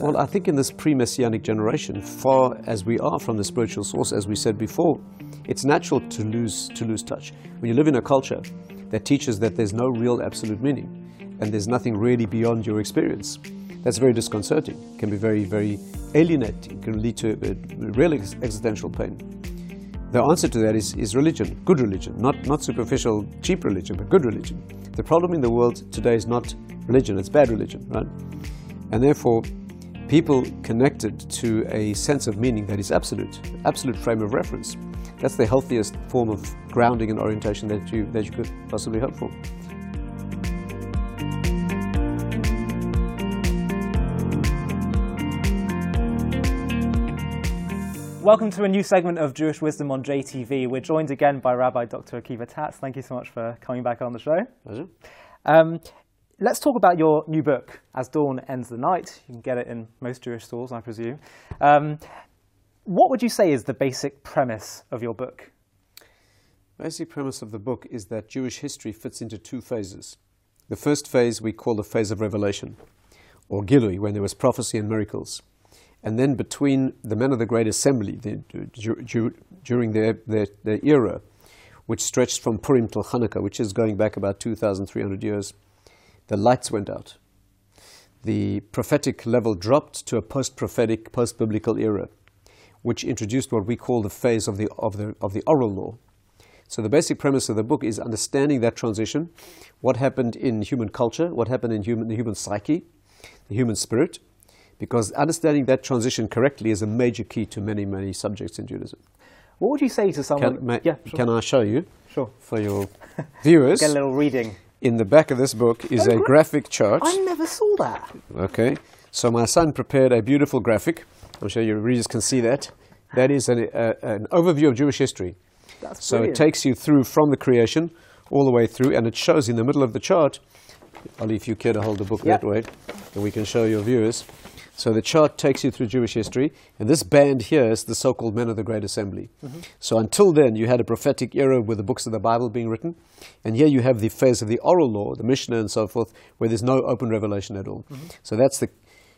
Well, I think in this pre messianic generation, far as we are from the spiritual source, as we said before, it's natural to lose, to lose touch. When you live in a culture that teaches that there's no real absolute meaning and there's nothing really beyond your experience, that's very disconcerting, it can be very, very alienating, it can lead to real ex- existential pain. The answer to that is, is religion, good religion, not, not superficial, cheap religion, but good religion. The problem in the world today is not religion, it's bad religion, right? And therefore, people connected to a sense of meaning that is absolute, absolute frame of reference. That's the healthiest form of grounding and orientation that you, that you could possibly hope for. Welcome to a new segment of Jewish Wisdom on JTV. We're joined again by Rabbi Dr. Akiva Tatz. Thank you so much for coming back on the show. Pleasure. Um, let's talk about your new book, As Dawn Ends the Night. You can get it in most Jewish stores, I presume. Um, what would you say is the basic premise of your book? The Basic premise of the book is that Jewish history fits into two phases. The first phase we call the phase of revelation, or Gilui, when there was prophecy and miracles. And then between the men of the Great Assembly, the, du- du- during their, their, their era, which stretched from Purim till Hanukkah, which is going back about 2,300 years, the lights went out. The prophetic level dropped to a post prophetic, post biblical era, which introduced what we call the phase of the, of, the, of the oral law. So, the basic premise of the book is understanding that transition, what happened in human culture, what happened in human, the human psyche, the human spirit, because understanding that transition correctly is a major key to many, many subjects in Judaism. What would you say to someone? Can, ma- yeah, sure. can I show you sure. for your viewers? Get a little reading. In the back of this book is Oh, a graphic chart. I never saw that. Okay, so my son prepared a beautiful graphic. I'm sure your readers can see that. That is an, uh, an overview of Jewish history. That's So brilliant. it takes you through from the creation all the way through, and it shows in the middle of the chart. Ollie, if you care to hold the book Yeah. that way, then we can show your viewers. So the chart takes you through Jewish history, and this band here is the so-called men of the Great Assembly. So until then, you had a prophetic era with the books of the Bible being written, and here you have the phase of the oral law, the Mishnah, and so forth, where there's no open revelation at all. So that's the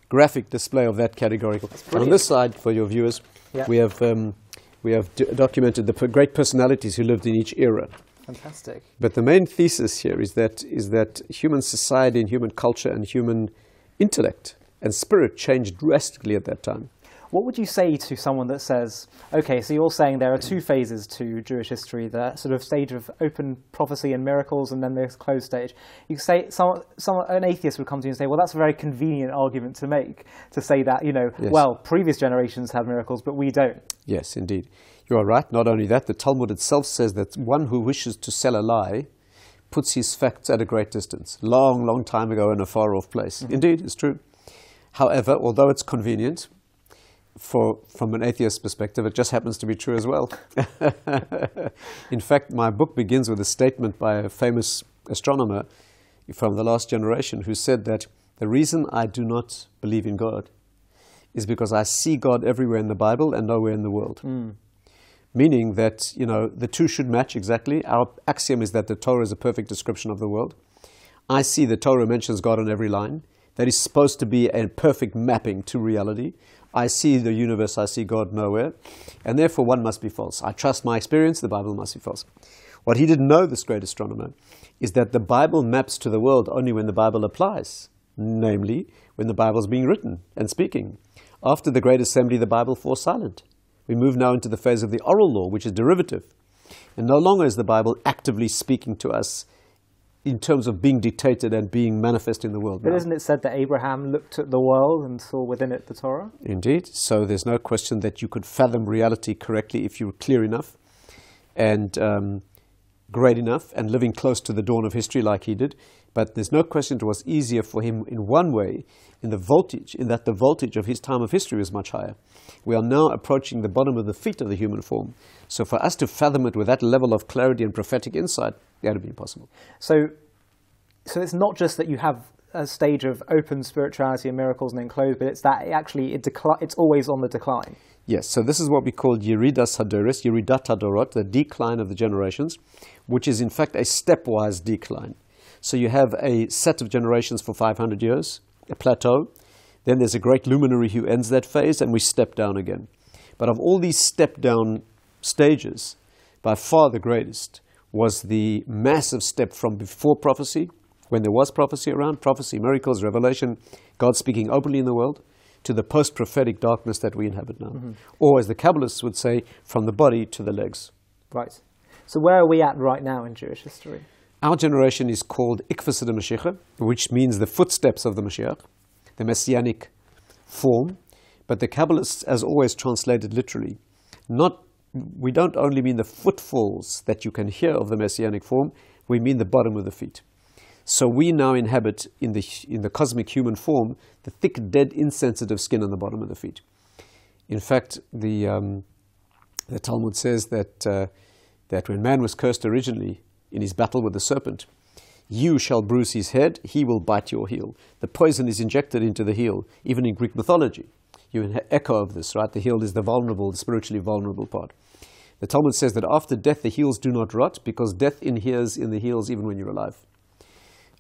graphic display of that categorical. On this side, for your viewers, Yeah. we have um, we have d- documented the p- great personalities who lived in each era. Fantastic. But the main thesis here is that is that human society and human culture and human intellect and spirit changed drastically at that time. What would you say to someone that says, okay, so you're saying there are two phases to Jewish history, the sort of stage of open prophecy and miracles, and then this closed stage. You say, some, some, an atheist would come to you and say, well, that's a very convenient argument to make, to say that, you know, Yes. well, previous generations had miracles, but we don't. Yes, indeed. You are right. Not only that, the Talmud itself says that one who wishes to sell a lie puts his facts at a great distance, long, long time ago in a far off place. Mm-hmm. Indeed, it's true. However, although it's convenient, for, from an atheist perspective, it just happens to be true as well. in fact, my book begins with a statement by a famous astronomer from the last generation who said that the reason I do not believe in God is because I see God everywhere in the Bible and nowhere in the world. Hmm. Meaning that, you know, the two should match exactly. Our axiom is that the Torah is a perfect description of the world. I see the Torah mentions God on every line. That is supposed to be a perfect mapping to reality. I see the universe, I see God nowhere. And therefore, one must be false. I trust my experience, the Bible must be false. What he didn't know, this great astronomer, is that the Bible maps to the world only when the Bible applies, namely, when the Bible is being written and speaking. After the Great Assembly, the Bible falls silent. We move now into the phase of the oral law, which is derivative. And no longer is the Bible actively speaking to us in terms of being dictated and being manifest in the world. But now. isn't it said that Abraham looked at the world and saw within it the Torah? Indeed. So there's no question that you could fathom reality correctly if you were clear enough and um, great enough and living close to the dawn of history like he did. But there's no question it was easier for him in one way, in the voltage, in that the voltage of his time of history was much higher. We are now approaching the bottom of the feet of the human form. So for us to fathom it with that level of clarity and prophetic insight, that would be impossible. So, so it's not just that you have a stage of open spirituality and miracles and then closed, but it's that it actually it decli- it's always on the decline. Yes, so this is what we call Yeridas Hadoris, Yeridat Hadorot, the decline of the generations, which is in fact a stepwise decline. So you have a set of generations for 500 years, a plateau. Then there's a great luminary who ends that phase, and we step down again. But of all these step down stages, by far the greatest was the massive step from before prophecy, when there was prophecy around, prophecy, miracles, revelation, God speaking openly in the world, to the post prophetic darkness that we inhabit now. Mm-hmm. Or, as the Kabbalists would say, from the body to the legs. Right. So, where are we at right now in Jewish history? Our generation is called Ikvasa de Mashiach, which means the footsteps of the Mashiach, the messianic form. But the Kabbalists, as always, translated literally. Not, we don't only mean the footfalls that you can hear of the messianic form, we mean the bottom of the feet. So we now inhabit in the, in the cosmic human form the thick, dead, insensitive skin on the bottom of the feet. In fact, the, um, the Talmud says that, uh, that when man was cursed originally, in his battle with the serpent. You shall bruise his head, he will bite your heel. The poison is injected into the heel, even in Greek mythology. You echo of this, right? The heel is the vulnerable, the spiritually vulnerable part. The Talmud says that after death, the heels do not rot because death inheres in the heels even when you're alive.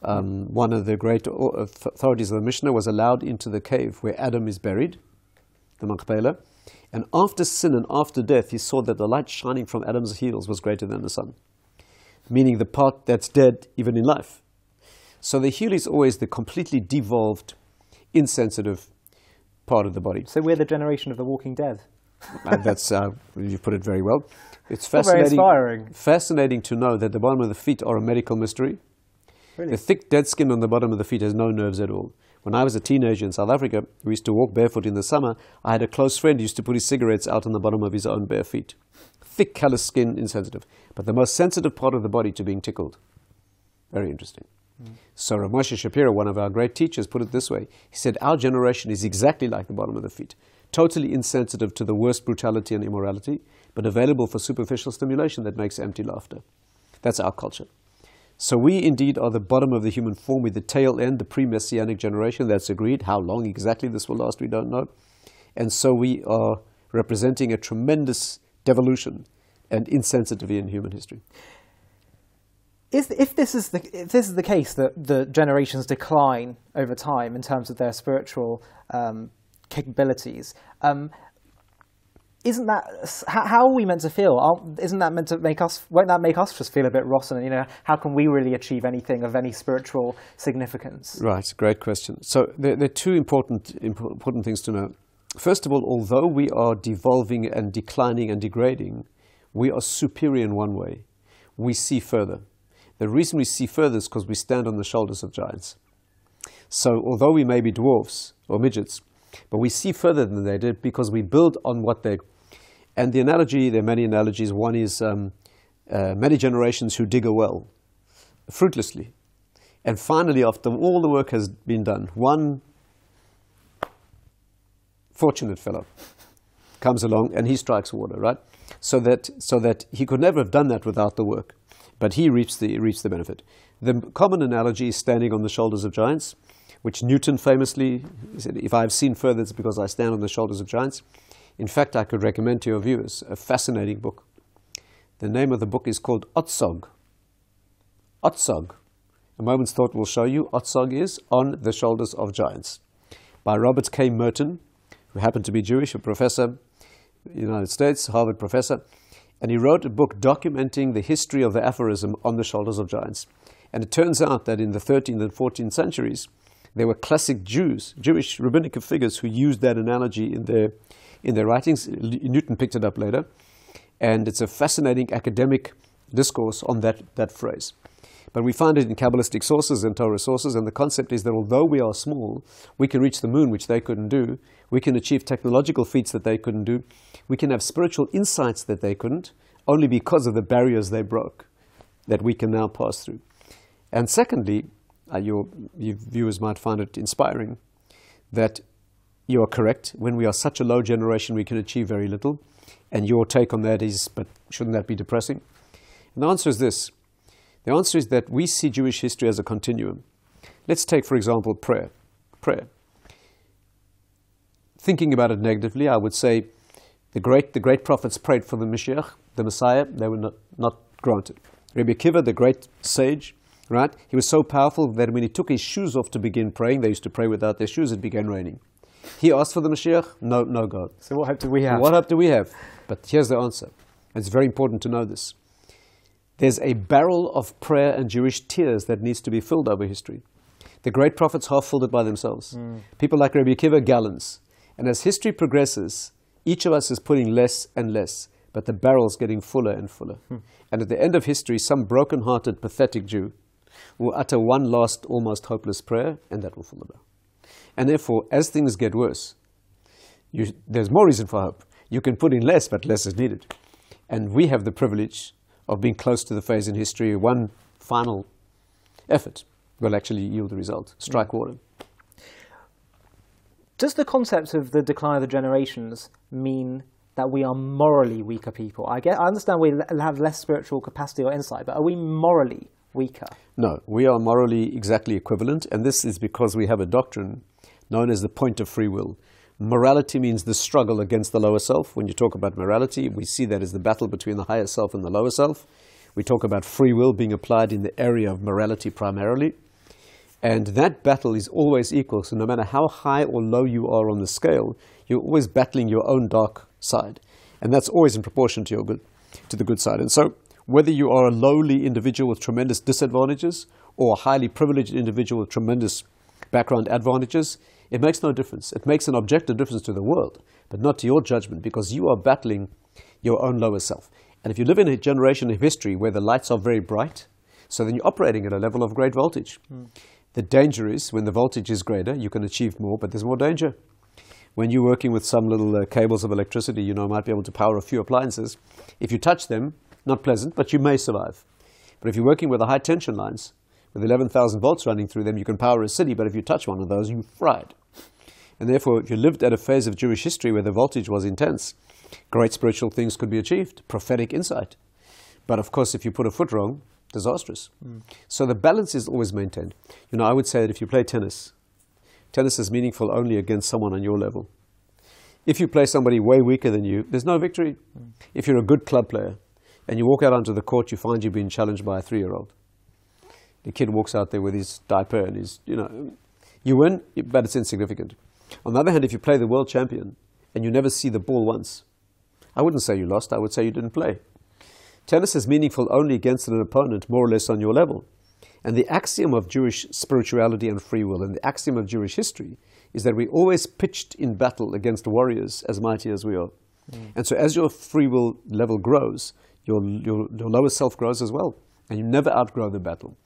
Um, one of the great authorities of the Mishnah was allowed into the cave where Adam is buried, the Machpelah. And after sin and after death, he saw that the light shining from Adam's heels was greater than the sun meaning the part that's dead even in life. So the heel is always the completely devolved, insensitive part of the body. So we're the generation of the walking dead. and that's uh, you put it very well. It's fascinating. Very inspiring. Fascinating to know that the bottom of the feet are a medical mystery. Really? The thick dead skin on the bottom of the feet has no nerves at all. When I was a teenager in South Africa, we used to walk barefoot in the summer. I had a close friend who used to put his cigarettes out on the bottom of his own bare feet thick, callous skin, insensitive, but the most sensitive part of the body to being tickled. Very interesting. Mm. So Rav Moshe Shapiro, one of our great teachers, put it this way. He said, Our generation is exactly like the bottom of the feet, totally insensitive to the worst brutality and immorality, but available for superficial stimulation that makes empty laughter. That's our culture. So we indeed are the bottom of the human form with the tail end, the pre-messianic generation. That's agreed. How long exactly this will last, we don't know. And so we are representing a tremendous devolution and insensitivity in human history. If, if, this is the, if this is the case, that the generations decline over time in terms of their spiritual um, capabilities, um, isn't that how, are we meant to feel? isn't that meant to make us? Won't that make us just feel a bit rotten? You know, how can we really achieve anything of any spiritual significance? Right, great question. So there, there are two important important things to know. First of all, although we are devolving and declining and degrading, we are superior in one way. We see further. The reason we see further is because we stand on the shoulders of giants. So, although we may be dwarfs or midgets, but we see further than they did because we build on what they. And the analogy, there are many analogies. One is um, uh, many generations who dig a well fruitlessly. And finally, after all the work has been done, one fortunate fellow comes along and he strikes water, right? So that, so that he could never have done that without the work, but he reaps the, reaps the benefit. The common analogy is standing on the shoulders of giants, which Newton famously said, If I've seen further, it's because I stand on the shoulders of giants. In fact, I could recommend to your viewers a fascinating book. The name of the book is called Otsog. Otsog. A moment's thought will show you Otsog is On the Shoulders of Giants by Robert K. Merton, happened to be Jewish, a professor in the United States, Harvard professor, and he wrote a book documenting the history of the aphorism on the shoulders of giants. And it turns out that in the 13th and 14th centuries, there were classic Jews, Jewish rabbinic figures who used that analogy in their, in their writings. Newton picked it up later. And it's a fascinating academic discourse on that, that phrase. But we find it in Kabbalistic sources and Torah sources, and the concept is that although we are small, we can reach the moon, which they couldn't do. We can achieve technological feats that they couldn't do. We can have spiritual insights that they couldn't, only because of the barriers they broke that we can now pass through. And secondly, uh, your, your viewers might find it inspiring that you are correct. When we are such a low generation, we can achieve very little. And your take on that is, but shouldn't that be depressing? And the answer is this the answer is that we see Jewish history as a continuum. Let's take, for example, prayer. Prayer. Thinking about it negatively, I would say the great, the great prophets prayed for the Mashiach, the Messiah, they were not, not granted. Rabbi Akiva, the great sage, right? He was so powerful that when he took his shoes off to begin praying, they used to pray without their shoes, it began raining. He asked for the Mashiach, no, no God. So what hope do we have? What hope do we have? But here's the answer. It's very important to know this. There's a barrel of prayer and Jewish tears that needs to be filled over history. The great prophets half filled it by themselves. Hmm. People like Rabbi Akiva gallons. And as history progresses, each of us is putting less and less, but the barrel's getting fuller and fuller. Hmm. And at the end of history, some broken hearted, pathetic Jew will utter one last, almost hopeless prayer, and that will fill the barrel. And therefore, as things get worse, you, there's more reason for hope. You can put in less, but less is needed. And we have the privilege of being close to the phase in history, one final effort will actually yield the result. Strike mm. water. Does the concept of the decline of the generations mean that we are morally weaker people? I get, I understand we have less spiritual capacity or insight, but are we morally weaker? No, we are morally exactly equivalent, and this is because we have a doctrine known as the point of free will. Morality means the struggle against the lower self. When you talk about morality, we see that as the battle between the higher self and the lower self. We talk about free will being applied in the area of morality primarily. And that battle is always equal. So no matter how high or low you are on the scale, you're always battling your own dark side. And that's always in proportion to your good to the good side. And so whether you are a lowly individual with tremendous disadvantages or a highly privileged individual with tremendous background advantages, it makes no difference. It makes an objective difference to the world, but not to your judgment because you are battling your own lower self. And if you live in a generation of history where the lights are very bright, so then you're operating at a level of great voltage. The danger is when the voltage is greater, you can achieve more, but there's more danger. When you're working with some little uh, cables of electricity, you know, might be able to power a few appliances. If you touch them, not pleasant, but you may survive. But if you're working with the high tension lines, with 11,000 volts running through them, you can power a city, but if you touch one of those, you're fried. And therefore, if you lived at a phase of Jewish history where the voltage was intense, great spiritual things could be achieved, prophetic insight. But of course, if you put a foot wrong, disastrous. Hmm. So the balance is always maintained. You know, I would say that if you play tennis, tennis is meaningful only against someone on your level. If you play somebody way weaker than you, there's no victory. Hmm. If you're a good club player and you walk out onto the court, you find you're being challenged by a three year old. The kid walks out there with his diaper and his, you know, you win, but it's insignificant. On the other hand, if you play the world champion and you never see the ball once, I wouldn't say you lost, I would say you didn't play. Tennis is meaningful only against an opponent more or less on your level. And the axiom of Jewish spirituality and free will, and the axiom of Jewish history, is that we always pitched in battle against warriors as mighty as we are. Mm. And so, as your free will level grows, your, your, your lower self grows as well, and you never outgrow the battle.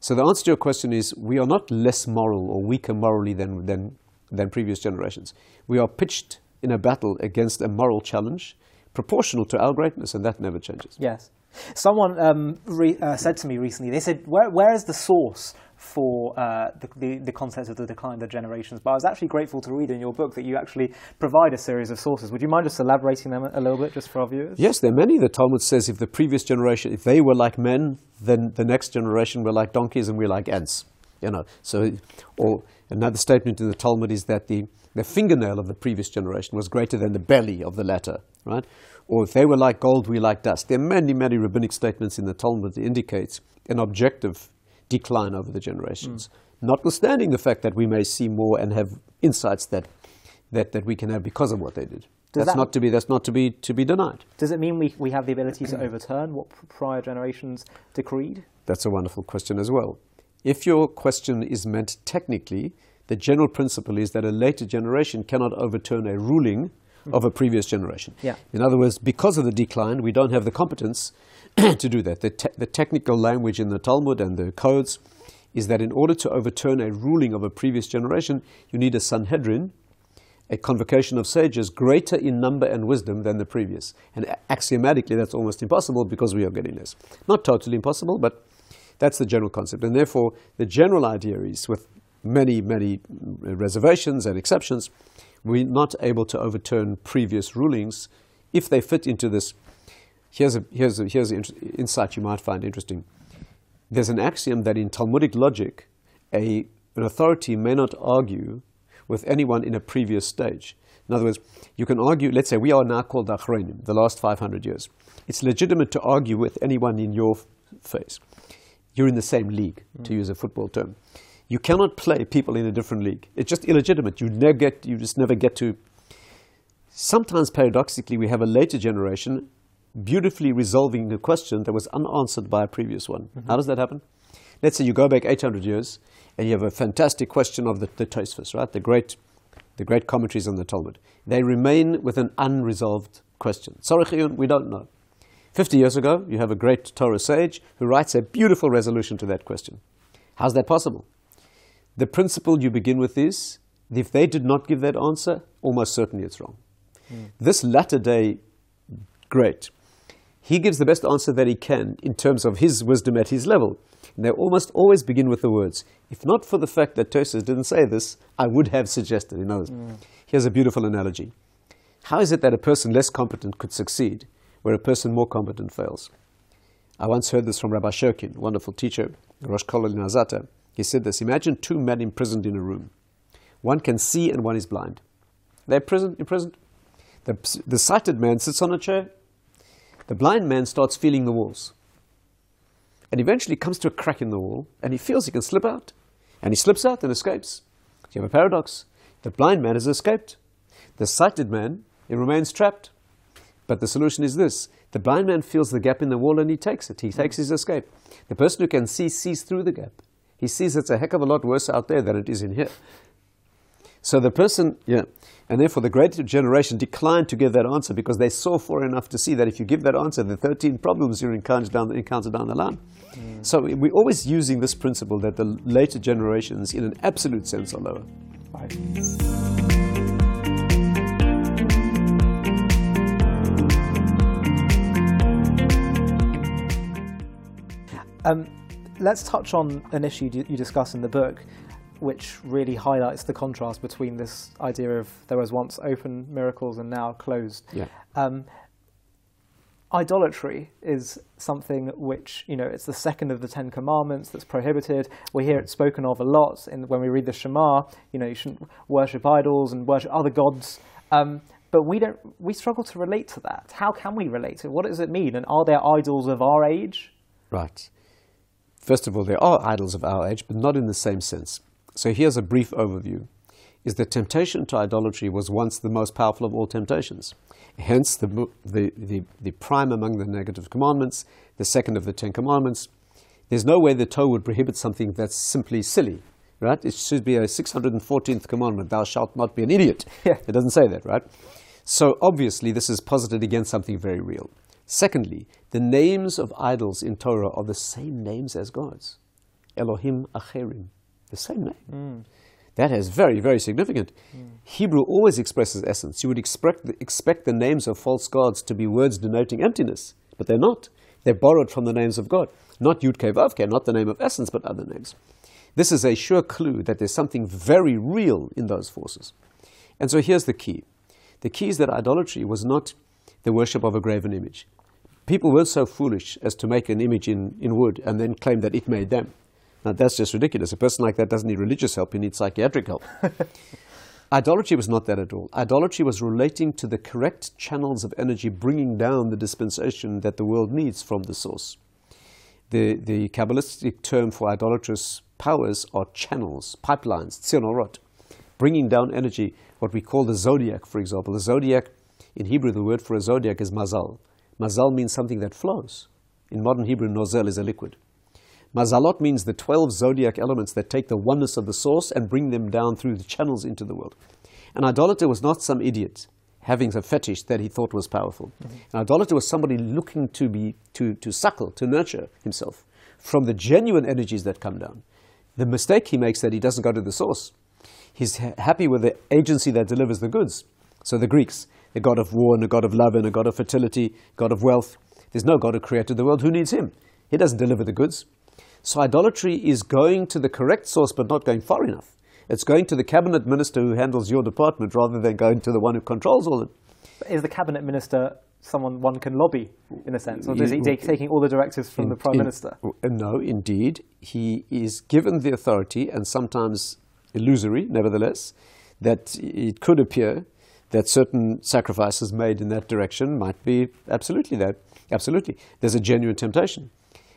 So, the answer to your question is we are not less moral or weaker morally than, than, than previous generations. We are pitched in a battle against a moral challenge proportional to our greatness, and that never changes. Yes. Someone um, re- uh, said to me recently, they said, where, where is the source for uh, the, the, the concept of the decline of the generations? But I was actually grateful to read in your book that you actually provide a series of sources. Would you mind just elaborating them a little bit just for our viewers? Yes, there are many. The Talmud says if the previous generation, if they were like men, then the next generation were like donkeys and we're like ants. You know, so, or another statement in the Talmud is that the, the fingernail of the previous generation was greater than the belly of the latter, right? Or if they were like gold, we like dust. There are many, many rabbinic statements in the Talmud that indicates an objective decline over the generations, mm. notwithstanding the fact that we may see more and have insights that, that, that we can have because of what they did. Does that's that- not to be that's not to be to be denied. Does it mean we, we have the ability to overturn what prior generations decreed? That's a wonderful question as well. If your question is meant technically, the general principle is that a later generation cannot overturn a ruling of a previous generation. Yeah. In other words, because of the decline, we don't have the competence to do that. The, te- the technical language in the Talmud and the codes is that in order to overturn a ruling of a previous generation, you need a Sanhedrin, a convocation of sages greater in number and wisdom than the previous. And axiomatically, that's almost impossible because we are getting less. Not totally impossible, but that's the general concept. And therefore, the general idea is, with many, many reservations and exceptions, we're not able to overturn previous rulings if they fit into this. Here's a, here's a, here's an insight you might find interesting. There's an axiom that in Talmudic logic, a, an authority may not argue with anyone in a previous stage. In other words, you can argue, let's say we are now called Achronim, the last 500 years. It's legitimate to argue with anyone in your phase. You're in the same league, to mm. use a football term. You cannot play people in a different league. It's just illegitimate. You never get. You just never get to. Sometimes, paradoxically, we have a later generation beautifully resolving a question that was unanswered by a previous one. How mm-hmm. does that happen? Let's say you go back 800 years and you have a fantastic question of the, the Tosfos, right? The great, the great commentaries on the Talmud. They remain with an unresolved question. Tzorech we don't know. 50 years ago, you have a great Torah sage who writes a beautiful resolution to that question. How's that possible? The principle you begin with is if they did not give that answer, almost certainly it's wrong. Hmm. This latter day great, he gives the best answer that he can in terms of his wisdom at his level. And they almost always begin with the words, if not for the fact that Tosfos didn't say this, I would have suggested. In others. Hmm. Here's a beautiful analogy. How is it that a person less competent could succeed where a person more competent fails? I once heard this from Rabbi Shurkin, wonderful teacher, Rosh Kollel in Azata. He said this Imagine two men imprisoned in a room. One can see and one is blind. They're imprisoned. imprisoned. The, the sighted man sits on a chair. The blind man starts feeling the walls. And eventually comes to a crack in the wall and he feels he can slip out. And he slips out and escapes. So you have a paradox. The blind man has escaped. The sighted man, he remains trapped. But the solution is this the blind man feels the gap in the wall and he takes it. He takes his escape. The person who can see sees through the gap. He sees it's a heck of a lot worse out there than it is in here. So the person, yeah, and therefore the greater generation declined to give that answer because they saw far enough to see that if you give that answer, the 13 problems you encounter down, encounter down the line. Mm. So we're always using this principle that the later generations, in an absolute sense, are lower. Right. Um, let's touch on an issue you discuss in the book, which really highlights the contrast between this idea of there was once open miracles and now closed. Yeah. Um, idolatry is something which you know it's the second of the Ten Commandments that's prohibited. We hear it spoken of a lot in, when we read the Shema. You know, you shouldn't worship idols and worship other gods. Um, but we don't. We struggle to relate to that. How can we relate to it? What does it mean? And are there idols of our age? Right. First of all, there are idols of our age, but not in the same sense. So here's a brief overview. Is that temptation to idolatry was once the most powerful of all temptations. Hence, the, the, the, the prime among the negative commandments, the second of the Ten Commandments. There's no way the Torah would prohibit something that's simply silly, right? It should be a 614th commandment, thou shalt not be an idiot. Yeah. It doesn't say that, right? So obviously, this is posited against something very real. Secondly, the names of idols in Torah are the same names as God's. Elohim Acherim, the same name. Mm. That is very, very significant. Mm. Hebrew always expresses essence. You would expect the, expect the names of false gods to be words denoting emptiness, but they're not. They're borrowed from the names of God. Not Yud Ke Vav not the name of essence, but other names. This is a sure clue that there's something very real in those forces. And so here's the key. The key is that idolatry was not the worship of a graven image people were so foolish as to make an image in, in wood and then claim that it made them. Now, that's just ridiculous. A person like that doesn't need religious help, he needs psychiatric help. Idolatry was not that at all. Idolatry was relating to the correct channels of energy bringing down the dispensation that the world needs from the source. The, the Kabbalistic term for idolatrous powers are channels, pipelines, tzinorot, bringing down energy, what we call the zodiac, for example. The zodiac, in Hebrew, the word for a zodiac is mazal. Mazal means something that flows. In modern Hebrew, nozel is a liquid. Mazalot means the 12 zodiac elements that take the oneness of the source and bring them down through the channels into the world. An idolater was not some idiot having a fetish that he thought was powerful. Mm-hmm. An idolater was somebody looking to, be, to, to suckle, to nurture himself from the genuine energies that come down. The mistake he makes that he doesn't go to the source. He's ha- happy with the agency that delivers the goods. So the Greeks, a god of war and a god of love and a god of fertility, god of wealth. There's no God who created the world. Who needs him? He doesn't deliver the goods. So idolatry is going to the correct source but not going far enough. It's going to the cabinet minister who handles your department rather than going to the one who controls all it. Is the cabinet minister someone one can lobby in a sense, or is he taking all the directives from in, the prime in, minister? Uh, no, indeed, he is given the authority, and sometimes illusory, nevertheless, that it could appear that certain sacrifices made in that direction might be absolutely that. Absolutely. There's a genuine temptation.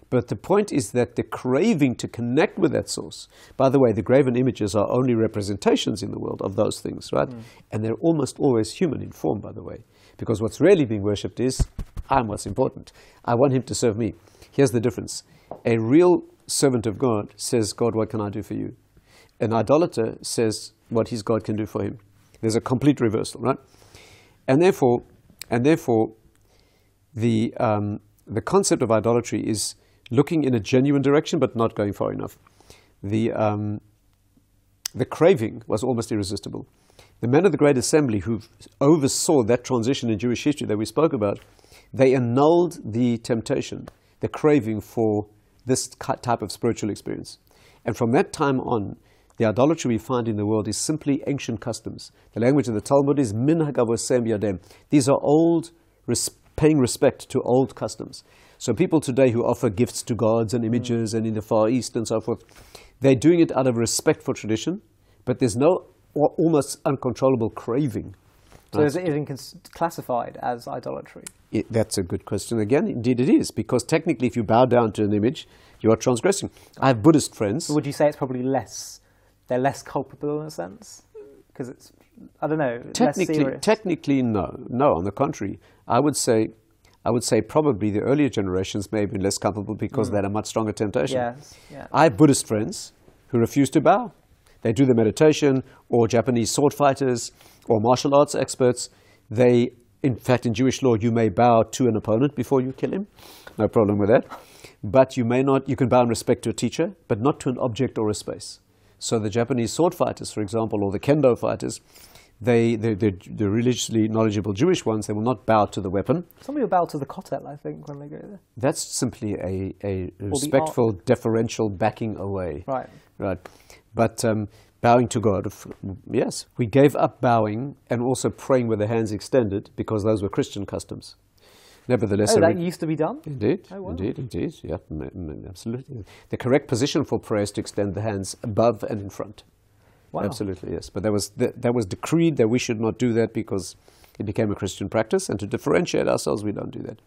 But the point is that the craving to connect with that source, by the way, the graven images are only representations in the world of those things, right? Mm. And they're almost always human in form, by the way. Because what's really being worshipped is, I'm what's important. I want him to serve me. Here's the difference a real servant of God says, God, what can I do for you? An idolater says what his God can do for him. There's a complete reversal, right? And therefore, and therefore, the um, the concept of idolatry is looking in a genuine direction but not going far enough. The um, the craving was almost irresistible. The men of the Great Assembly who oversaw that transition in Jewish history that we spoke about, they annulled the temptation, the craving for this type of spiritual experience. And from that time on, the idolatry we find in the world is simply ancient customs. The language of the Talmud is minhag avosem yadem. These are old, res- paying respect to old customs. So people today who offer gifts to gods and images and in the Far East and so forth, they're doing it out of respect for tradition, but there's no or almost uncontrollable craving. So is it even classified as idolatry? It, that's a good question. Again, indeed it is, because technically, if you bow down to an image, you are transgressing. I have Buddhist friends. Would you say it's probably less? They're less culpable in a sense because it's I don't know. Technically, technically, no, no. On the contrary, I would say, I would say probably the earlier generations may have been less culpable because mm. they had a much stronger temptation. Yes, yeah. I have Buddhist friends who refuse to bow. They do the meditation, or Japanese sword fighters, or martial arts experts. They, in fact, in Jewish law, you may bow to an opponent before you kill him. No problem with that. But you may not, you can bow in respect to a teacher, but not to an object or a space. So the Japanese sword fighters, for example, or the kendo fighters, they, they, the religiously knowledgeable Jewish ones, they will not bow to the weapon. Some people bow to the kotel, I think, when they go there. That's simply a, a respectful, deferential backing away. Right. Right. But um, bowing to God, yes, we gave up bowing and also praying with the hands extended because those were Christian customs. Nevertheless, oh, that used to be done. Indeed, oh, wow. indeed, indeed. Yeah, absolutely. The correct position for prayer is to extend the hands above and in front. Wow. Absolutely, yes. But that was that was decreed that we should not do that because it became a Christian practice, and to differentiate ourselves, we don't do that.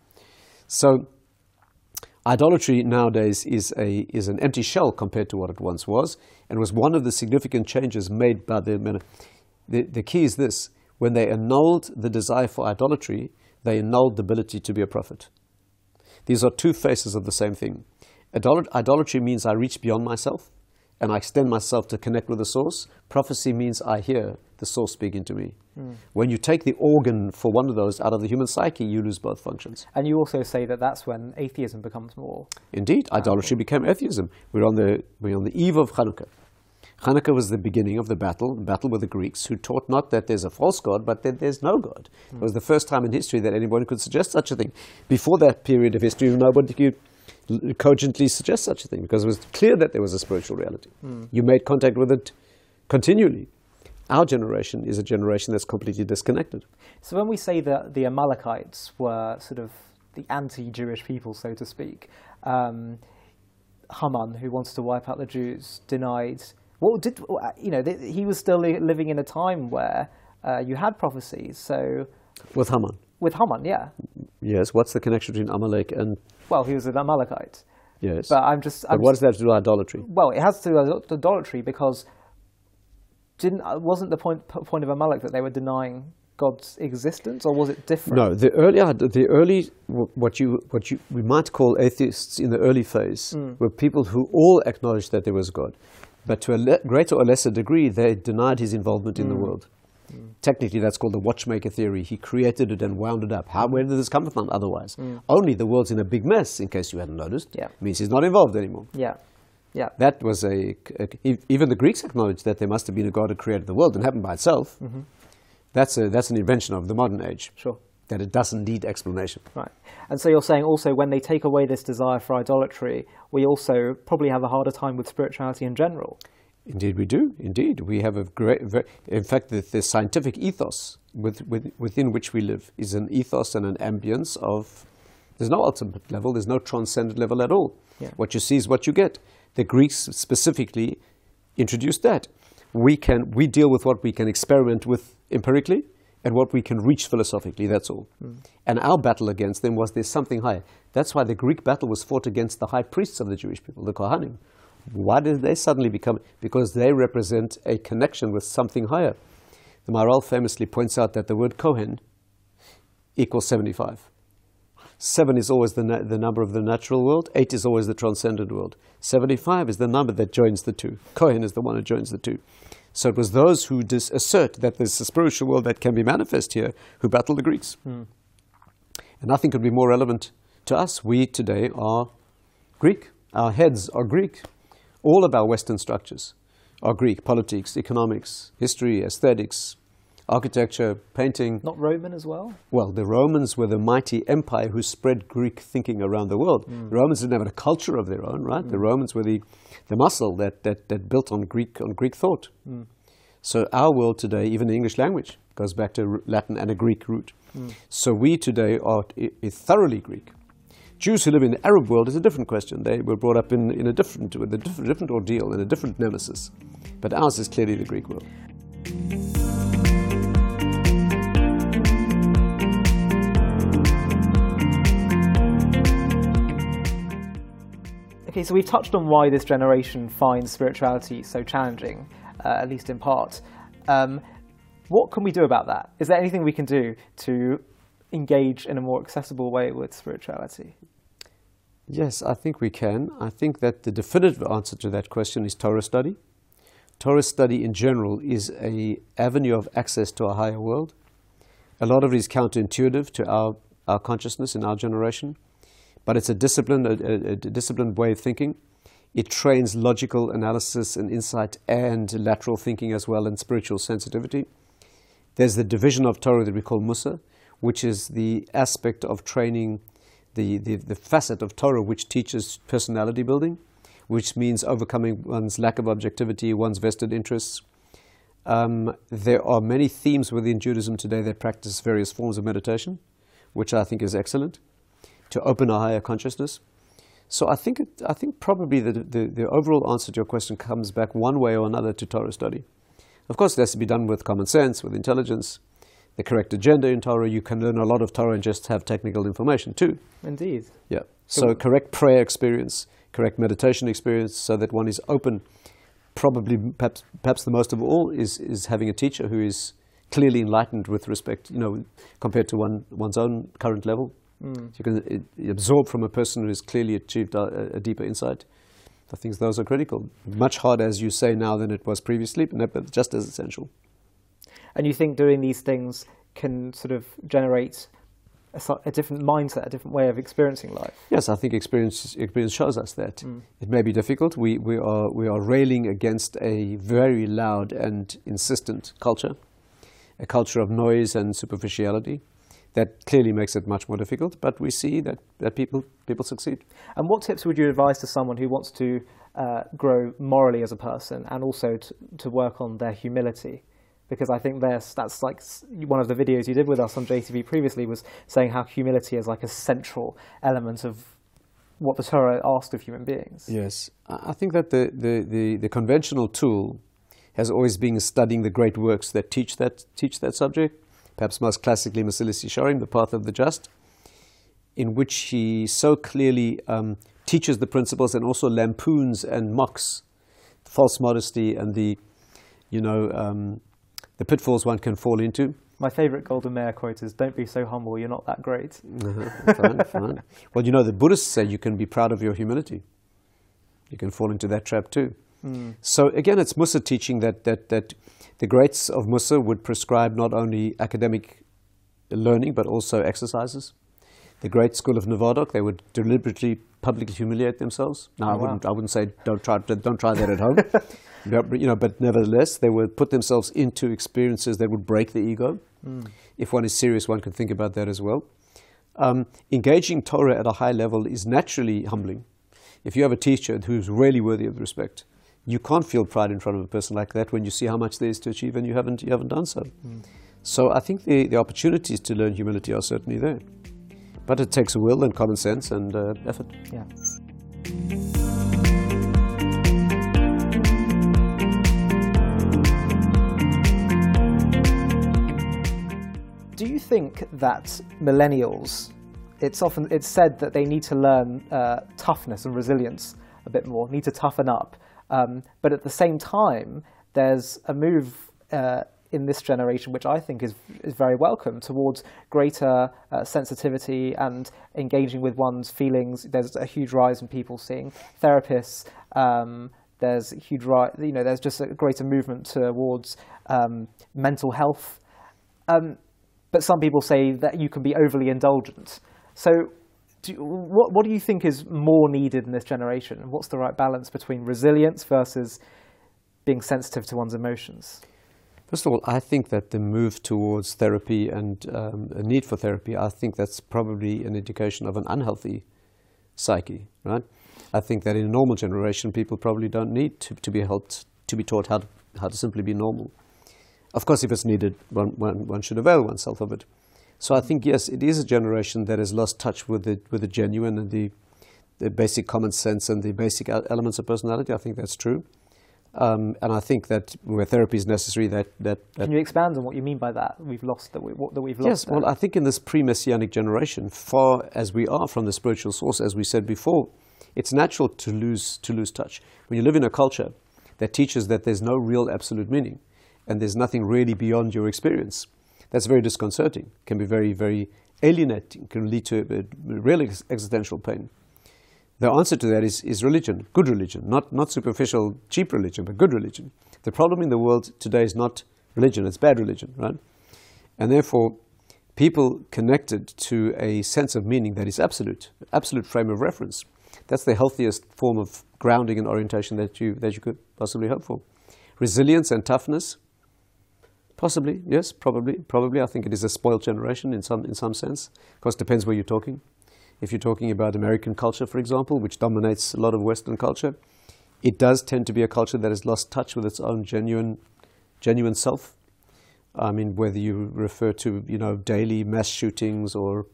So Idolatry nowadays is, a, is an empty shell compared to what it once was, and was one of the significant changes made by the men. The, the key is this when they annulled the desire for idolatry, they annulled the ability to be a prophet. These are two faces of the same thing. Idolatry means I reach beyond myself and I extend myself to connect with the source. Prophecy means I hear the source speaking to me. Mm. When you take the organ for one of those out of the human psyche, you lose both functions. And you also say that that's when atheism becomes more. Indeed, idolatry became atheism. We're on the, we're on the eve of Hanukkah. Hanukkah was the beginning of the battle, the battle with the Greeks, who taught not that there's a false God, but that there's no God. Mm. It was the first time in history that anyone could suggest such a thing. Before that period of history, nobody could cogently suggest such a thing because it was clear that there was a spiritual reality. Mm. You made contact with it continually. Our generation is a generation that's completely disconnected. So when we say that the Amalekites were sort of the anti-Jewish people, so to speak, um, Haman, who wants to wipe out the Jews, denied. What did you know? He was still living in a time where uh, you had prophecies. So with Haman, with Haman, yeah. Yes. What's the connection between Amalek and? Well, he was an Amalekite. Yes. But I'm just. I'm but what does that have to do with idolatry? Well, it has to do with idolatry because didn't uh, wasn't the point point of Amalek that they were denying God's existence, or was it different? No, the early the early what you what you we might call atheists in the early phase mm. were people who all acknowledged that there was God, but to a greater or lesser degree they denied his involvement mm. in the hmm. world. Mm. Technically, that's called the watchmaker theory. He created it and wound it up. How, where did this come from otherwise? Mm. Only the world's in a big mess, in case you hadn't noticed. Yeah. means he's not involved anymore. Yeah. Yeah. That was a, a, even the Greeks acknowledged that there must have been a God who created the world and happened by itself. Mm-hmm. That's, a, that's an invention of the modern age. Sure. That it doesn't need explanation. Right. And so you're saying also when they take away this desire for idolatry, we also probably have a harder time with spirituality in general. Indeed, we do. Indeed, we have a great. In fact, the, the scientific ethos with, with, within which we live is an ethos and an ambience of. There's no ultimate level. There's no transcendent level at all. Yeah. What you see is what you get. The Greeks specifically introduced that. We can we deal with what we can experiment with empirically, and what we can reach philosophically, that's all. Hmm. And our battle against them was there's something higher. That's why the Greek battle was fought against the high priests of the Jewish people, the Kohanim. Why did they suddenly become? Because they represent a connection with something higher. The Maharal famously points out that the word Kohen equals 75. Seven is always the, the number of the natural world, eight is always the transcendent world. 75 is the number that joins the two. Kohen is the one who joins the two. So it was those who dis- assert that there's a spiritual world that can be manifest here who battle the Greeks. Hmm. And nothing could be more relevant to us. We today are Greek. Our heads are Greek. All of our Western structures are Greek politics, economics, history, aesthetics, architecture, painting. Not Roman as well? Well, the Romans were the mighty empire who spread Greek thinking around the world. Hmm. The Romans didn't have a culture of their own, right? The hmm. Romans were the, the muscle that, that, that built on Greek, on Greek thought. Hmm. So our world today, even the English language, goes back to Latin and a Greek root. So we today are thoroughly Greek. Jews who live in the Arab world is a different question. They were brought up in, in a different, with a different, different ordeal, and a different nemesis. But ours is clearly the Greek world. Okay, so we've touched on why this generation finds spirituality so challenging, uh, at least in part. Um, what can we do about that? Is there anything we can do to engage in a more accessible way with spirituality? Yes, I think we can. I think that the definitive answer to that question is Torah study. Torah study in general is a avenue of access to a higher world. A lot of it is counterintuitive to our, our consciousness in our generation, but it's a disciplined, a, a, disciplined way of thinking. It trains logical analysis and insight and lateral thinking as well and spiritual sensitivity. There's the division of Torah that we call Mussar, which is the aspect of training, the, the, the facet of Torah which teaches personality building, which means overcoming one's lack of objectivity, one's vested interests. Um, there are many themes within Judaism today that practice various forms of meditation, which I think is excellent, to open a higher consciousness. So I think, it, I think probably the, the, the overall answer to your question comes back one way or another to Torah study. Of course, it has to be done with common sense, with intelligence, the correct agenda in Torah. You can learn a lot of Torah and just have technical information too. Indeed. Yeah. So, correct prayer experience, correct meditation experience, so that one is open. Probably, perhaps, perhaps the most of all is is having a teacher who is clearly enlightened with respect, you know, compared to one one's own current level. So you can absorb from a person who has clearly achieved a, a deeper insight. I think those are critical. Much harder, as you say now, than it was previously, but just as essential. And you think doing these things can sort of generate a, a different mindset, a different way of experiencing life? Yes, I think experience experience shows us that mm. it may be difficult. We we are we are railing against a very loud and insistent culture, a culture of noise and superficiality, that clearly makes it much more difficult. But we see that, that people people succeed. And what tips would you advise to someone who wants to uh, grow morally as a person and also to, to work on their humility? Because I think there's, that's like one of the videos you did with us on JTV previously was saying how humility is like a central element of what the Torah asked of human beings. Yes, I think that the, the, the, the conventional tool has always been studying the great works that teach that teach that subject. Perhaps most classically, Mesilas Yesharim, The Path of the Just, in which he so clearly um, teaches the principles and also lampoons and mocks false modesty and the, you know, um, the pitfalls one can fall into. My favourite Golda Meir quote is Don't be so humble, you're not that great. Uh-huh. fine, fine. Well, you know, the Buddhists say you can be proud of your humility. You can fall into that trap too. So again, it's Mussar teaching that, that, that the greats of Mussar would prescribe not only academic learning but also exercises. The great school of Novardok, they would deliberately publicly humiliate themselves. Now, I Oh, wow. wouldn't, I wouldn't say don't try, don't try that at home. but, you know, but nevertheless, they would put themselves into experiences that would break the ego. If one is serious, one could think about that as well. Um, engaging Torah at a high level is naturally humbling. If you have a teacher who's really worthy of respect, you can't feel pride in front of a person like that when you see how much there is to achieve and you haven't, you haven't done so. So I think the, the opportunities to learn humility are certainly there. But it takes will and common sense and uh, effort. Yeah. do you think that millennials? It's often it's said that they need to learn uh, toughness and resilience a bit more, need to toughen up. Um, but at the same time, there's a move uh, in this generation, which I think is is very welcome, towards greater uh, sensitivity and engaging with one's feelings. There's a huge rise in people seeing therapists. Um, there's huge rise, you know, there's just a greater movement towards um, mental health. Um, but some people say that you can be overly indulgent. So, do, what what do you think is more needed in this generation? What's the right balance between resilience versus being sensitive to one's emotions? First of all, I think that the move towards therapy and um, a need for therapy, I think that's probably an indication of an unhealthy psyche, right? I think that in a normal generation, people probably don't need to, to be helped, to be taught how to, how to simply be normal. Of course, if it's needed, one, one, one should avail oneself of it. So I think, yes, it is a generation that has lost touch with the, with the genuine and the, the basic common sense and the basic elements of personality. I think that's true. Um, and I think that where therapy is necessary, that, that, that Can you expand on what you mean by that? We've lost that, we, what, that we've lost. Yes, there? well, I think in this pre-messianic generation, far as we are from the spiritual source, as we said before, it's natural to lose to lose touch. When you live in a culture that teaches that there's no real absolute meaning, and there's nothing really beyond your experience, that's very disconcerting. Can be very, very alienating. Can lead to real ex- existential pain. The answer to that is, is religion, good religion, not, not superficial, cheap religion, but good religion. The problem in the world today is not religion, it's bad religion, right? And therefore, people connected to a sense of meaning that is absolute, absolute frame of reference. That's the healthiest form of grounding and orientation that you, that you could possibly hope for. Resilience and toughness, possibly, yes, probably, probably. I think it is a spoiled generation in some, in some sense. Of course, it depends where you're talking. If you're talking about American culture, for example, which dominates a lot of Western culture, it does tend to be a culture that has lost touch with its own genuine, genuine self. I mean, whether you refer to you know daily mass shootings or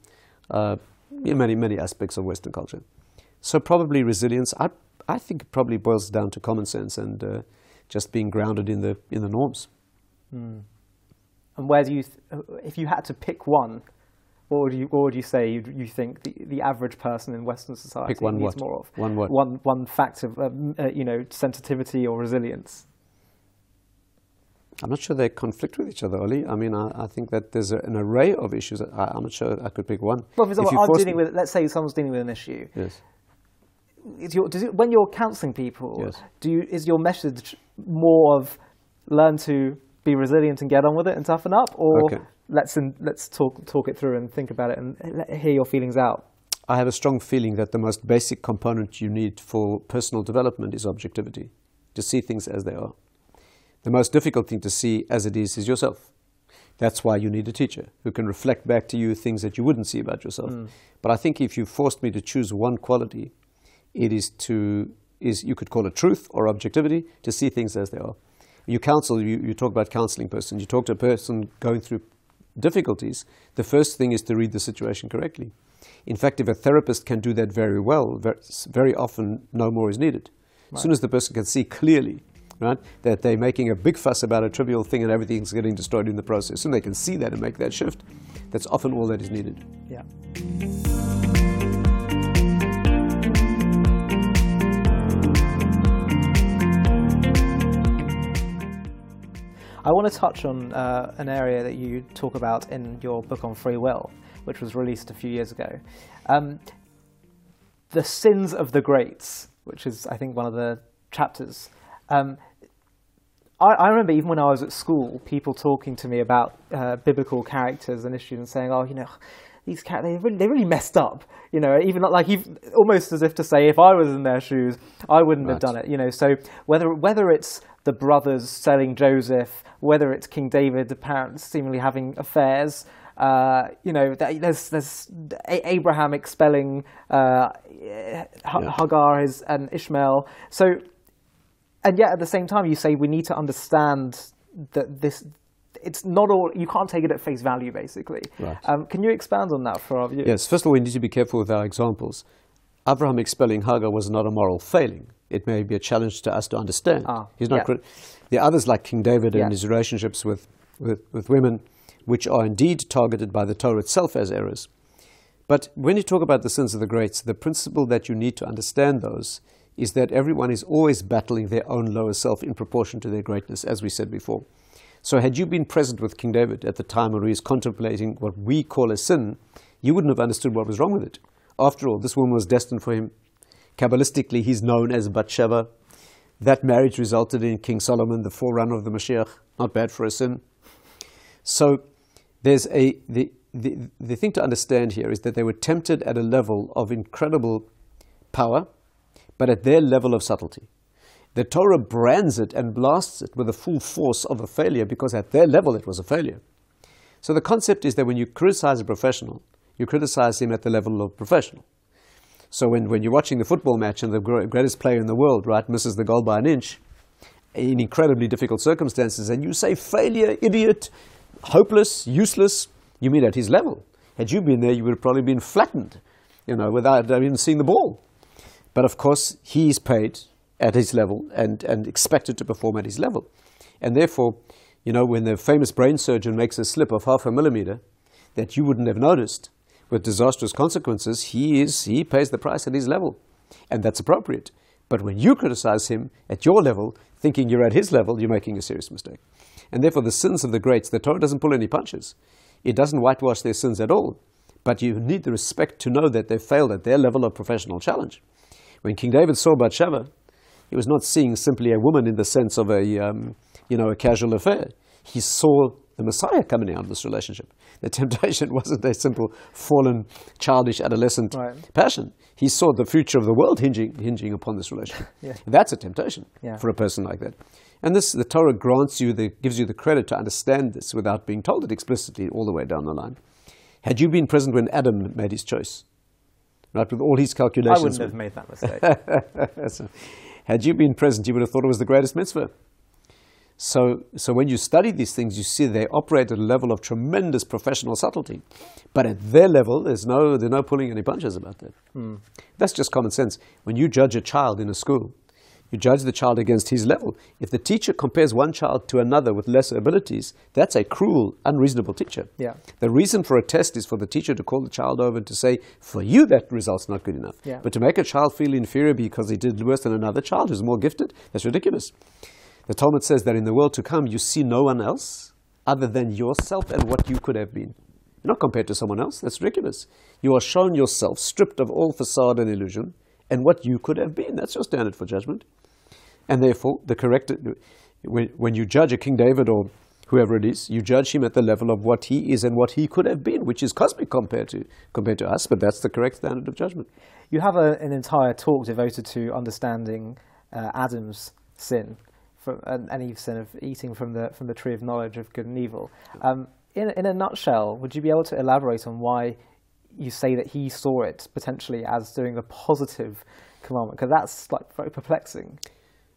uh, many many aspects of Western culture. So probably resilience. I I think it probably boils down to common sense and uh, just being grounded in the in the norms. Mm. And where do you, th- if you had to pick one, what would you, what would you say you, you think the, the average person in Western society Pick one needs what? more of? One what? One, one fact of, um, uh, you know, sensitivity or resilience. I'm not sure they conflict with each other, Ollie. I mean, I, I think that there's a, an array of issues. I, I'm not sure I could pick one. Well, for example, I'm dealing with, let's say someone's dealing with an issue. Yes. Is your, does it, when you're counselling people, Yes. do you, is your message more of learn to be resilient and get on with it and toughen up, or Okay. let's in, let's talk talk it through and think about it and hear your feelings out? I have a strong feeling that the most basic component you need for personal development is objectivity, to see things as they are. The most difficult thing to see as it is is yourself. That's why you need a teacher who can reflect back to you things that you wouldn't see about yourself. Mm. But I think if you forced me to choose one quality, it is to is you could call it truth or objectivity to see things as they are. You counsel, you, you talk about counseling person, you talk to a person going through difficulties, the first thing is to read the situation correctly. In fact, if a therapist can do that very well, very often no more is needed. As soon as the person can see clearly, right, that they're making a big fuss about a trivial thing and everything's getting destroyed in the process, and they can see that and make that shift, that's often all that is needed. Yeah. I want to touch on uh, an area that you talk about in your book on free will, which was released a few years ago. Um, the sins of the greats, which is, I think, one of the chapters. Um, I, I remember even when I was at school, people talking to me about uh, biblical characters and issues and saying, "Oh, you know, these characters they really, they really messed up." You know, even like even, almost as if to say, if I was in their shoes, I wouldn't have done it. You know, so whether whether it's the brothers selling Joseph, whether it's King David apparently seemingly having affairs. Uh, you know, there's there's Abraham expelling uh, Hagar his, and Ishmael. So and yet at the same time you say we need to understand that this it's not all you can't take it at face value basically Right. um, can you expand on that for our viewers Yes, first of all, we need to be careful with our examples. Abraham expelling Hagar was not a moral failing. It may be a challenge to us to understand. Ah, He's not. yeah. the others, like King David Yeah. and his relationships with, with, with women, which are indeed targeted by the Torah itself as errors. But when you talk about the sins of the greats, the principle that you need to understand those is that everyone is always battling their own lower self in proportion to their greatness, as we said before. So, had you been present with King David at the time when he was contemplating what we call a sin, you wouldn't have understood what was wrong with it. After all, this woman was destined for him. Kabbalistically, he's known as Bathsheba. That marriage resulted in King Solomon, the forerunner of the Mashiach. Not bad for a sin. So, there's a the, the, the thing to understand here is that they were tempted at a level of incredible power, but at their level of subtlety. The Torah brands it and blasts it with the full force of a failure because at their level it was a failure. So the concept is that when you criticize a professional, you criticize him at the level of professional. So when, when you're watching the football match and the greatest player in the world, right, misses the goal by an inch in incredibly difficult circumstances, and you say failure, idiot, hopeless, useless, you mean at his level. Had you been there, you would have probably been flattened, you know, without even seeing the ball. But of course, he's paid at his level and, and expected to perform at his level. And therefore, you know, when the famous brain surgeon makes a slip of half a millimeter that you wouldn't have noticed with disastrous consequences, he is he pays the price at his level. And that's appropriate. But when you criticize him at your level, thinking you're at his level, you're making a serious mistake. And therefore, the sins of the greats, the Torah doesn't pull any punches. It doesn't whitewash their sins at all. But you need the respect to know that they failed at their level of professional challenge. When King David saw Bathsheba, he was not seeing simply a woman in the sense of a, um, you know, a casual affair. He saw the Messiah coming out of this relationship. The temptation wasn't a simple fallen, childish, adolescent right. passion. He saw the future of the world hinging, hinging upon this relationship. yeah. That's a temptation yeah. for a person like that. And this, the Torah grants you, the, gives you the credit to understand this without being told it explicitly all the way down the line. Had you been present when Adam made his choice, right, with all his calculations, I wouldn't have made that mistake. had you been present, you would have thought it was the greatest mitzvah. So, so when you study these things, you see they operate at a level of tremendous professional subtlety. But at their level, there's no, there's no pulling any punches about that. Mm. That's just common sense. When you judge a child in a school, you judge the child against his level. If the teacher compares one child to another with lesser abilities, that's a cruel, unreasonable teacher. Yeah. The reason for a test is for the teacher to call the child over and to say, for you, that result's not good enough. Yeah. But to make a child feel inferior because he did worse than another child who's more gifted, that's ridiculous. The Talmud says that in the world to come, you see no one else other than yourself and what you could have been. You're not compared to someone else. That's ridiculous. You are shown yourself stripped of all facade and illusion and what you could have been. That's your standard for judgment. And therefore, the correct, when, you judge a King David or whoever it is, you judge him at the level of what he is and what he could have been, which is cosmic compared to, compared to us, but that's the correct standard of judgment. You have a, an entire talk devoted to understanding uh, Adam's sin, from, uh, any sin of eating from the, from the tree of knowledge of good and evil. Um, in, in a nutshell, would you be able to elaborate on why you say that he saw it potentially as doing a positive commandment? Because that's like very perplexing.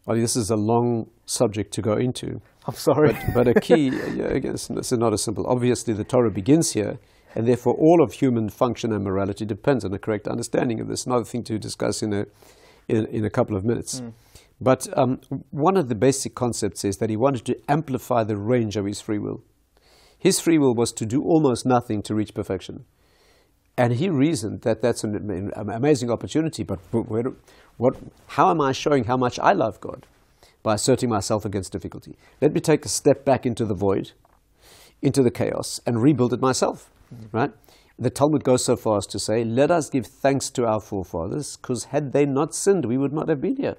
Well, this is a long subject to go into. I'm sorry. But, but a key, this is not a simple. Obviously, the Torah begins here, and therefore all of human function and morality depends on a correct understanding of this. Another thing to discuss in a, in, in a couple of minutes. Mm. But um, one of the basic concepts is that he wanted to amplify the range of his free will. His free will was to do almost nothing to reach perfection. And he reasoned that that's an amazing opportunity, but where, what, how am I showing how much I love God? By asserting myself against difficulty. Let me take a step back into the void, into the chaos, and rebuild it myself. Mm-hmm. Right? The Talmud goes so far as to say, Let us give thanks to our forefathers, because had they not sinned, we would not have been here.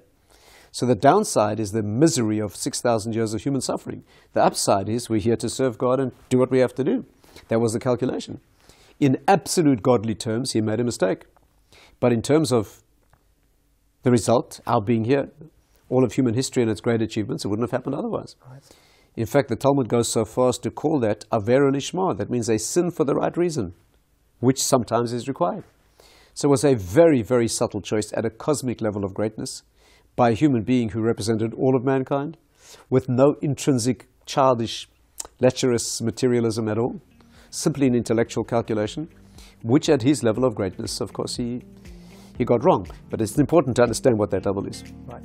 So the downside is the misery of 6,000 years of human suffering. The upside is we're here to serve God and do what we have to do. That was the calculation. In absolute godly terms, he made a mistake. But in terms of the result, our being here, all of human history and its great achievements, it wouldn't have happened otherwise. Right. In fact, the Talmud goes so far as to call that aveira lishma. That means a sin for the right reason, which sometimes is required. So it was a very, very subtle choice at a cosmic level of greatness by a human being who represented all of mankind with no intrinsic, childish, lecherous materialism at all, simply an intellectual calculation, which at his level of greatness, of course, he he got wrong. But it's important to understand what that double is. Right.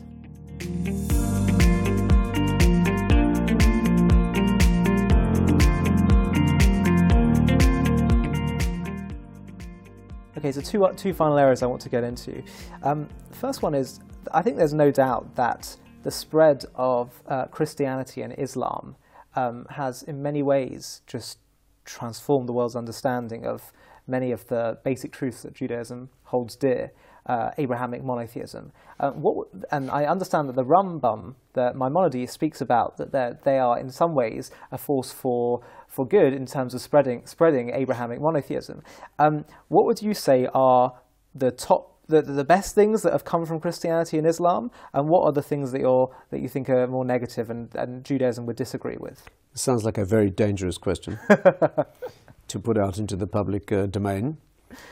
Okay, so two, two final areas I want to get into. Um, first one is I think there's no doubt that the spread of uh, Christianity and Islam um, has, in many ways, just transformed the world's understanding of many of the basic truths that Judaism holds dear. Uh, Abrahamic monotheism. Uh, what, and I understand that the Rambam, the Maimonides, speaks about that they are in some ways a force for for good in terms of spreading spreading Abrahamic monotheism. Um, what would you say are the top the, the best things that have come from Christianity and Islam, and what are the things that you're, that you think are more negative and, and Judaism would disagree with? Sounds like a very dangerous question to put out into the public uh, domain.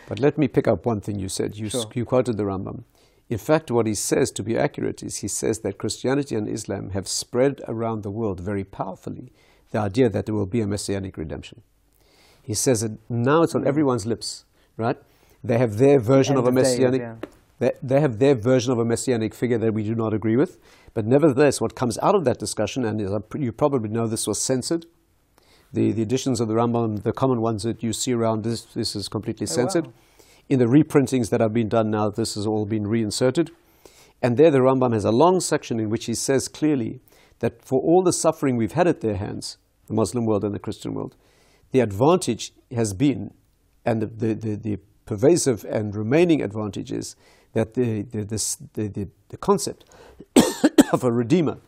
But let me pick up one thing you said. You, Sure. you quoted the Rambam. In fact, what he says, to be accurate, is he says that Christianity and Islam have spread around the world very powerfully the idea that there will be a messianic redemption. He says that now it's on everyone's lips, right? They have their version End of a of days, messianic. yeah. They, they have their version of a messianic figure that we do not agree with. But nevertheless, what comes out of that discussion, and you probably know this was censored, the, the editions of the Rambam, the common ones that you see around, this, this is completely Oh, censored. wow. In the reprintings that have been done now, this has all been reinserted. And there the Rambam has a long section in which he says clearly that for all the suffering we've had at their hands, the Muslim world and the Christian world, the advantage has been, and the, the, the, the pervasive and remaining advantage is that the, the, this, the, the, the concept of a Redeemer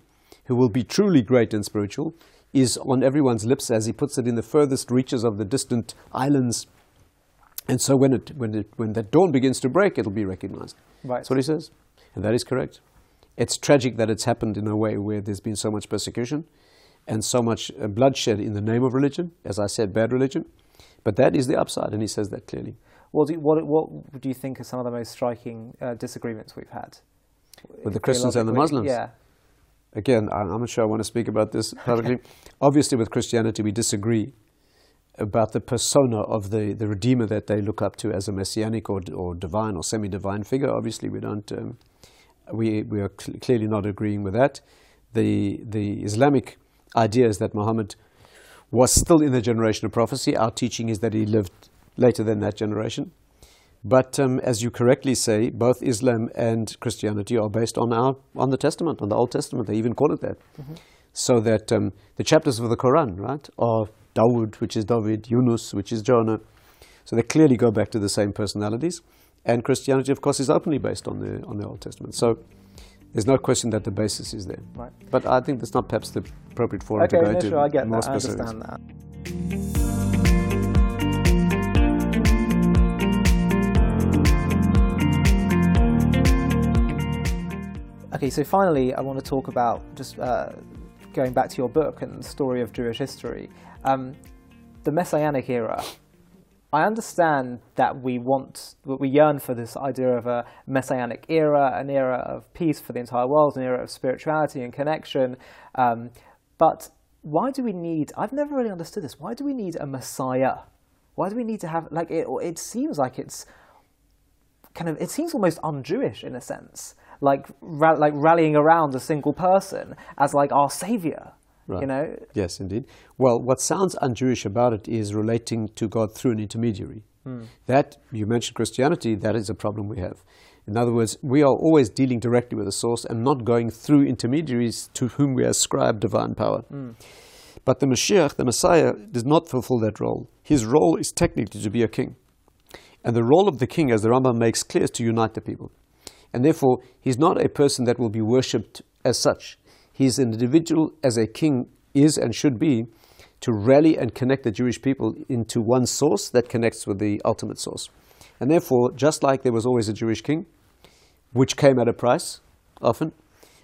who will be truly great and spiritual is on everyone's lips, as he puts it, in the furthest reaches of the distant islands. And so when, it, when, it, when that dawn begins to break, it'll be recognized. Right. That's what he says. And that is correct. It's tragic that it's happened in a way where there's been so much persecution and so much uh, bloodshed in the name of religion, as I said, bad religion. But that is the upside, and he says that clearly. What do you, what, what do you think are some of the most striking uh, disagreements we've had? With the Christians and the Muslims? Yeah. Again, I'm not sure I want to speak about this publicly. Obviously, with Christianity, we disagree about the persona of the, the Redeemer that they look up to as a messianic or, or divine or semi divine figure. Obviously, we don't. Um, we, we are cl- clearly not agreeing with that. The, the Islamic idea is that Muhammad was still in the generation of prophecy. Our teaching is that he lived later than that generation. But um, as you correctly say, both Islam and Christianity are based on our on the Testament, on the Old Testament. They even call it that. So that um, the chapters of the Quran, right, are Dawood, which is David, Yunus, which is Jonah. So they clearly go back to the same personalities. And Christianity, of course, is openly based on the on the Old Testament. So there's no question that the basis is there. Right. But I think that's not perhaps the appropriate forum Okay, to go no, into sure, I get more that. I understand that. Okay, so finally, I want to talk about just uh, going back to your book and the story of Jewish history. Um, the Messianic era. I understand that we want, that we yearn for this idea of a Messianic era, an era of peace for the entire world, an era of spirituality and connection. Um, but why do we need? I've never really understood this. Why do we need a Messiah? Why do we need to have like it? It seems like it's kind of it seems almost un-Jewish in a sense, like ra- like rallying around a single person as like our savior. You know, Yes, indeed. Well, what sounds un-Jewish about it is relating to God through an intermediary. Hmm. That, you mentioned Christianity, that is a problem we have. In other words, we are always dealing directly with the source and not going through intermediaries to whom we ascribe divine power. Hmm. But the Mashiach, the Messiah, does not fulfill that role. His role is technically to be a king. And the role of the king, as the Rambam makes clear, is to unite the people. And therefore, he's not a person that will be worshipped as such. He's an individual, as a king is and should be, to rally and connect the Jewish people into one source that connects with the ultimate source. And therefore, just like there was always a Jewish king, which came at a price, often,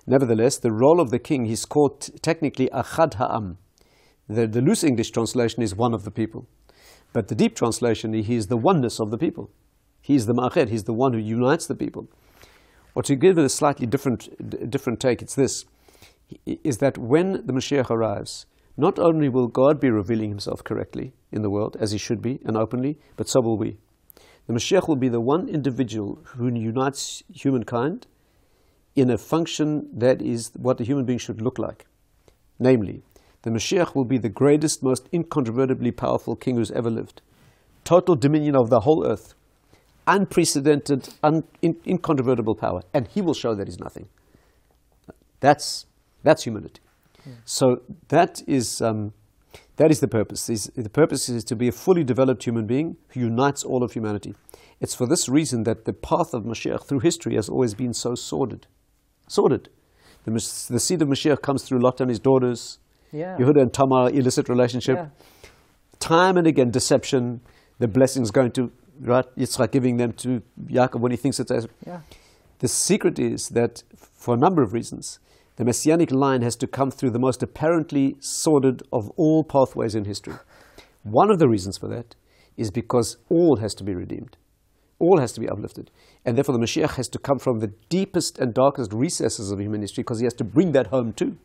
nevertheless, the role of the king, he's called technically Achad Ha'am. The, the loose English translation is one of the people. But the deep translation, he is the oneness of the people. He is the Ma'ached, he's the one who unites the people. Or to give it a slightly different, different take, it's this is that when the Mashiach arrives, not only will God be revealing himself correctly in the world, as he should be and openly, but so will we. The Mashiach will be the one individual who unites humankind in a function that is what a human being should look like. Namely, the Mashiach will be the greatest, most incontrovertibly powerful king who's ever lived. Total dominion of the whole earth. Unprecedented, un, in, incontrovertible power, and he will show that he's nothing. That's, that's humanity. So that is, um, that is the purpose. Is, the purpose is to be a fully developed human being who unites all of humanity. It's for this reason that the path of Mashiach through history has always been so sordid. Sordid. The, the seed of Mashiach comes through Lot and his daughters, Yeah. Yehuda and Tamar, illicit relationship. Yeah. Time and again, deception. The blessings going to right, Yitzchak giving them to Yaakov when he thinks it's a Yeah. the secret is that, for a number of reasons, the messianic line has to come through the most apparently sordid of all pathways in history. One of the reasons for that is because all has to be redeemed, all has to be uplifted. And therefore, the Mashiach has to come from the deepest and darkest recesses of human history because he has to bring that home too.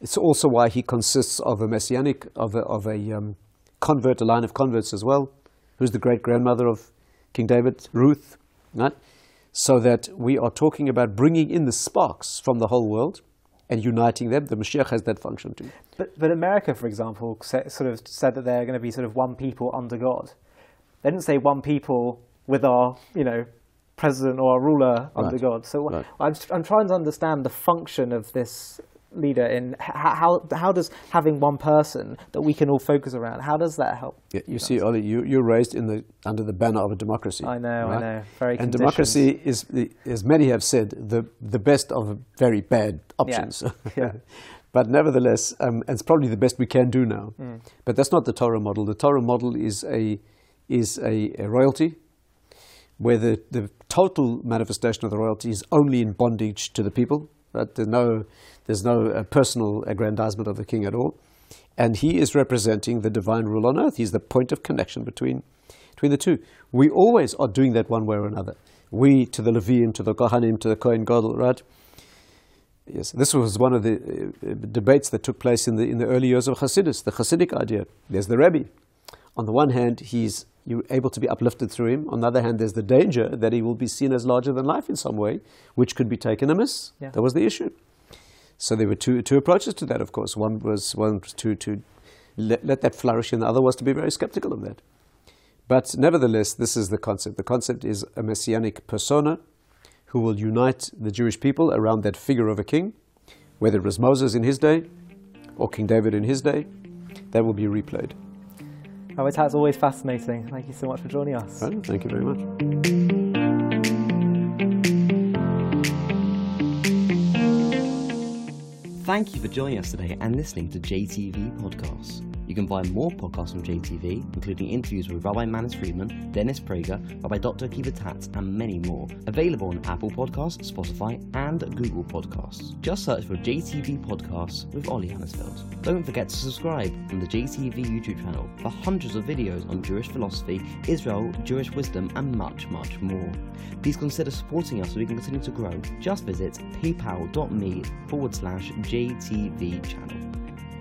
It's also why he consists of a messianic, of a, of a um, convert, a line of converts as well, who's the great grandmother of King David, Ruth, right? So that we are talking about bringing in the sparks from the whole world and uniting them. The Mashiach has that function too. But, but America, for example, sort of said that they're going to be sort of one people under God. They didn't say one people with our, you know, president or our ruler under Right. God. So Right. I'm, I'm trying to understand the function of this leader in how, how does having one person that we can all focus around, how does that help? Yeah, you see, Ollie, you, you're raised in the, under the banner of a democracy. I know, I know. Very And democracy is, the, as many have said, the, the best of very bad options. Yeah. but nevertheless, um, it's probably the best we can do now. Mm. But that's not the Torah model. The Torah model is a, is a, a royalty where the, the total manifestation of the royalty is only in bondage to the people. Right? There's no, there's no uh, personal aggrandizement of the king at all. And he is representing the divine rule on earth. He's the point of connection between, between the two. We always are doing that one way or another. We to the Leviim, to the Kohanim, to the Kohen Gadol, right? Yes, this was one of the uh, uh, debates that took place in the, in the early years of Hasidus, the Hasidic idea. There's the Rebbe. On the one hand, he's you're able to be uplifted through him. On the other hand, there's the danger that he will be seen as larger than life in some way, which could be taken amiss. Yeah. That was the issue. So there were two, two approaches to that, of course. One was, one was to, to let, let that flourish, and the other was to be very skeptical of that. But nevertheless, this is the concept. The concept is a messianic persona who will unite the Jewish people around that figure of a king, whether it was Moses in his day or King David in his day, that will be replayed. Oh, it's, it's always fascinating. Thank you so much for joining us. Right? Thank you very much. Thank you for joining us today and listening to JTV Podcasts. You can find more podcasts from JTV, including interviews with Rabbi Manis Friedman, Dennis Prager, Rabbi Dr. Akiva Tatz, and many more. Available on Apple Podcasts, Spotify, and Google Podcasts. Just search for JTV Podcasts with Ollie Anisfeld. Don't forget to subscribe on the JTV YouTube channel for hundreds of videos on Jewish philosophy, Israel, Jewish wisdom, and much, much more. Please consider supporting us so we can continue to grow. Just visit paypal.me forward slash JTV channel.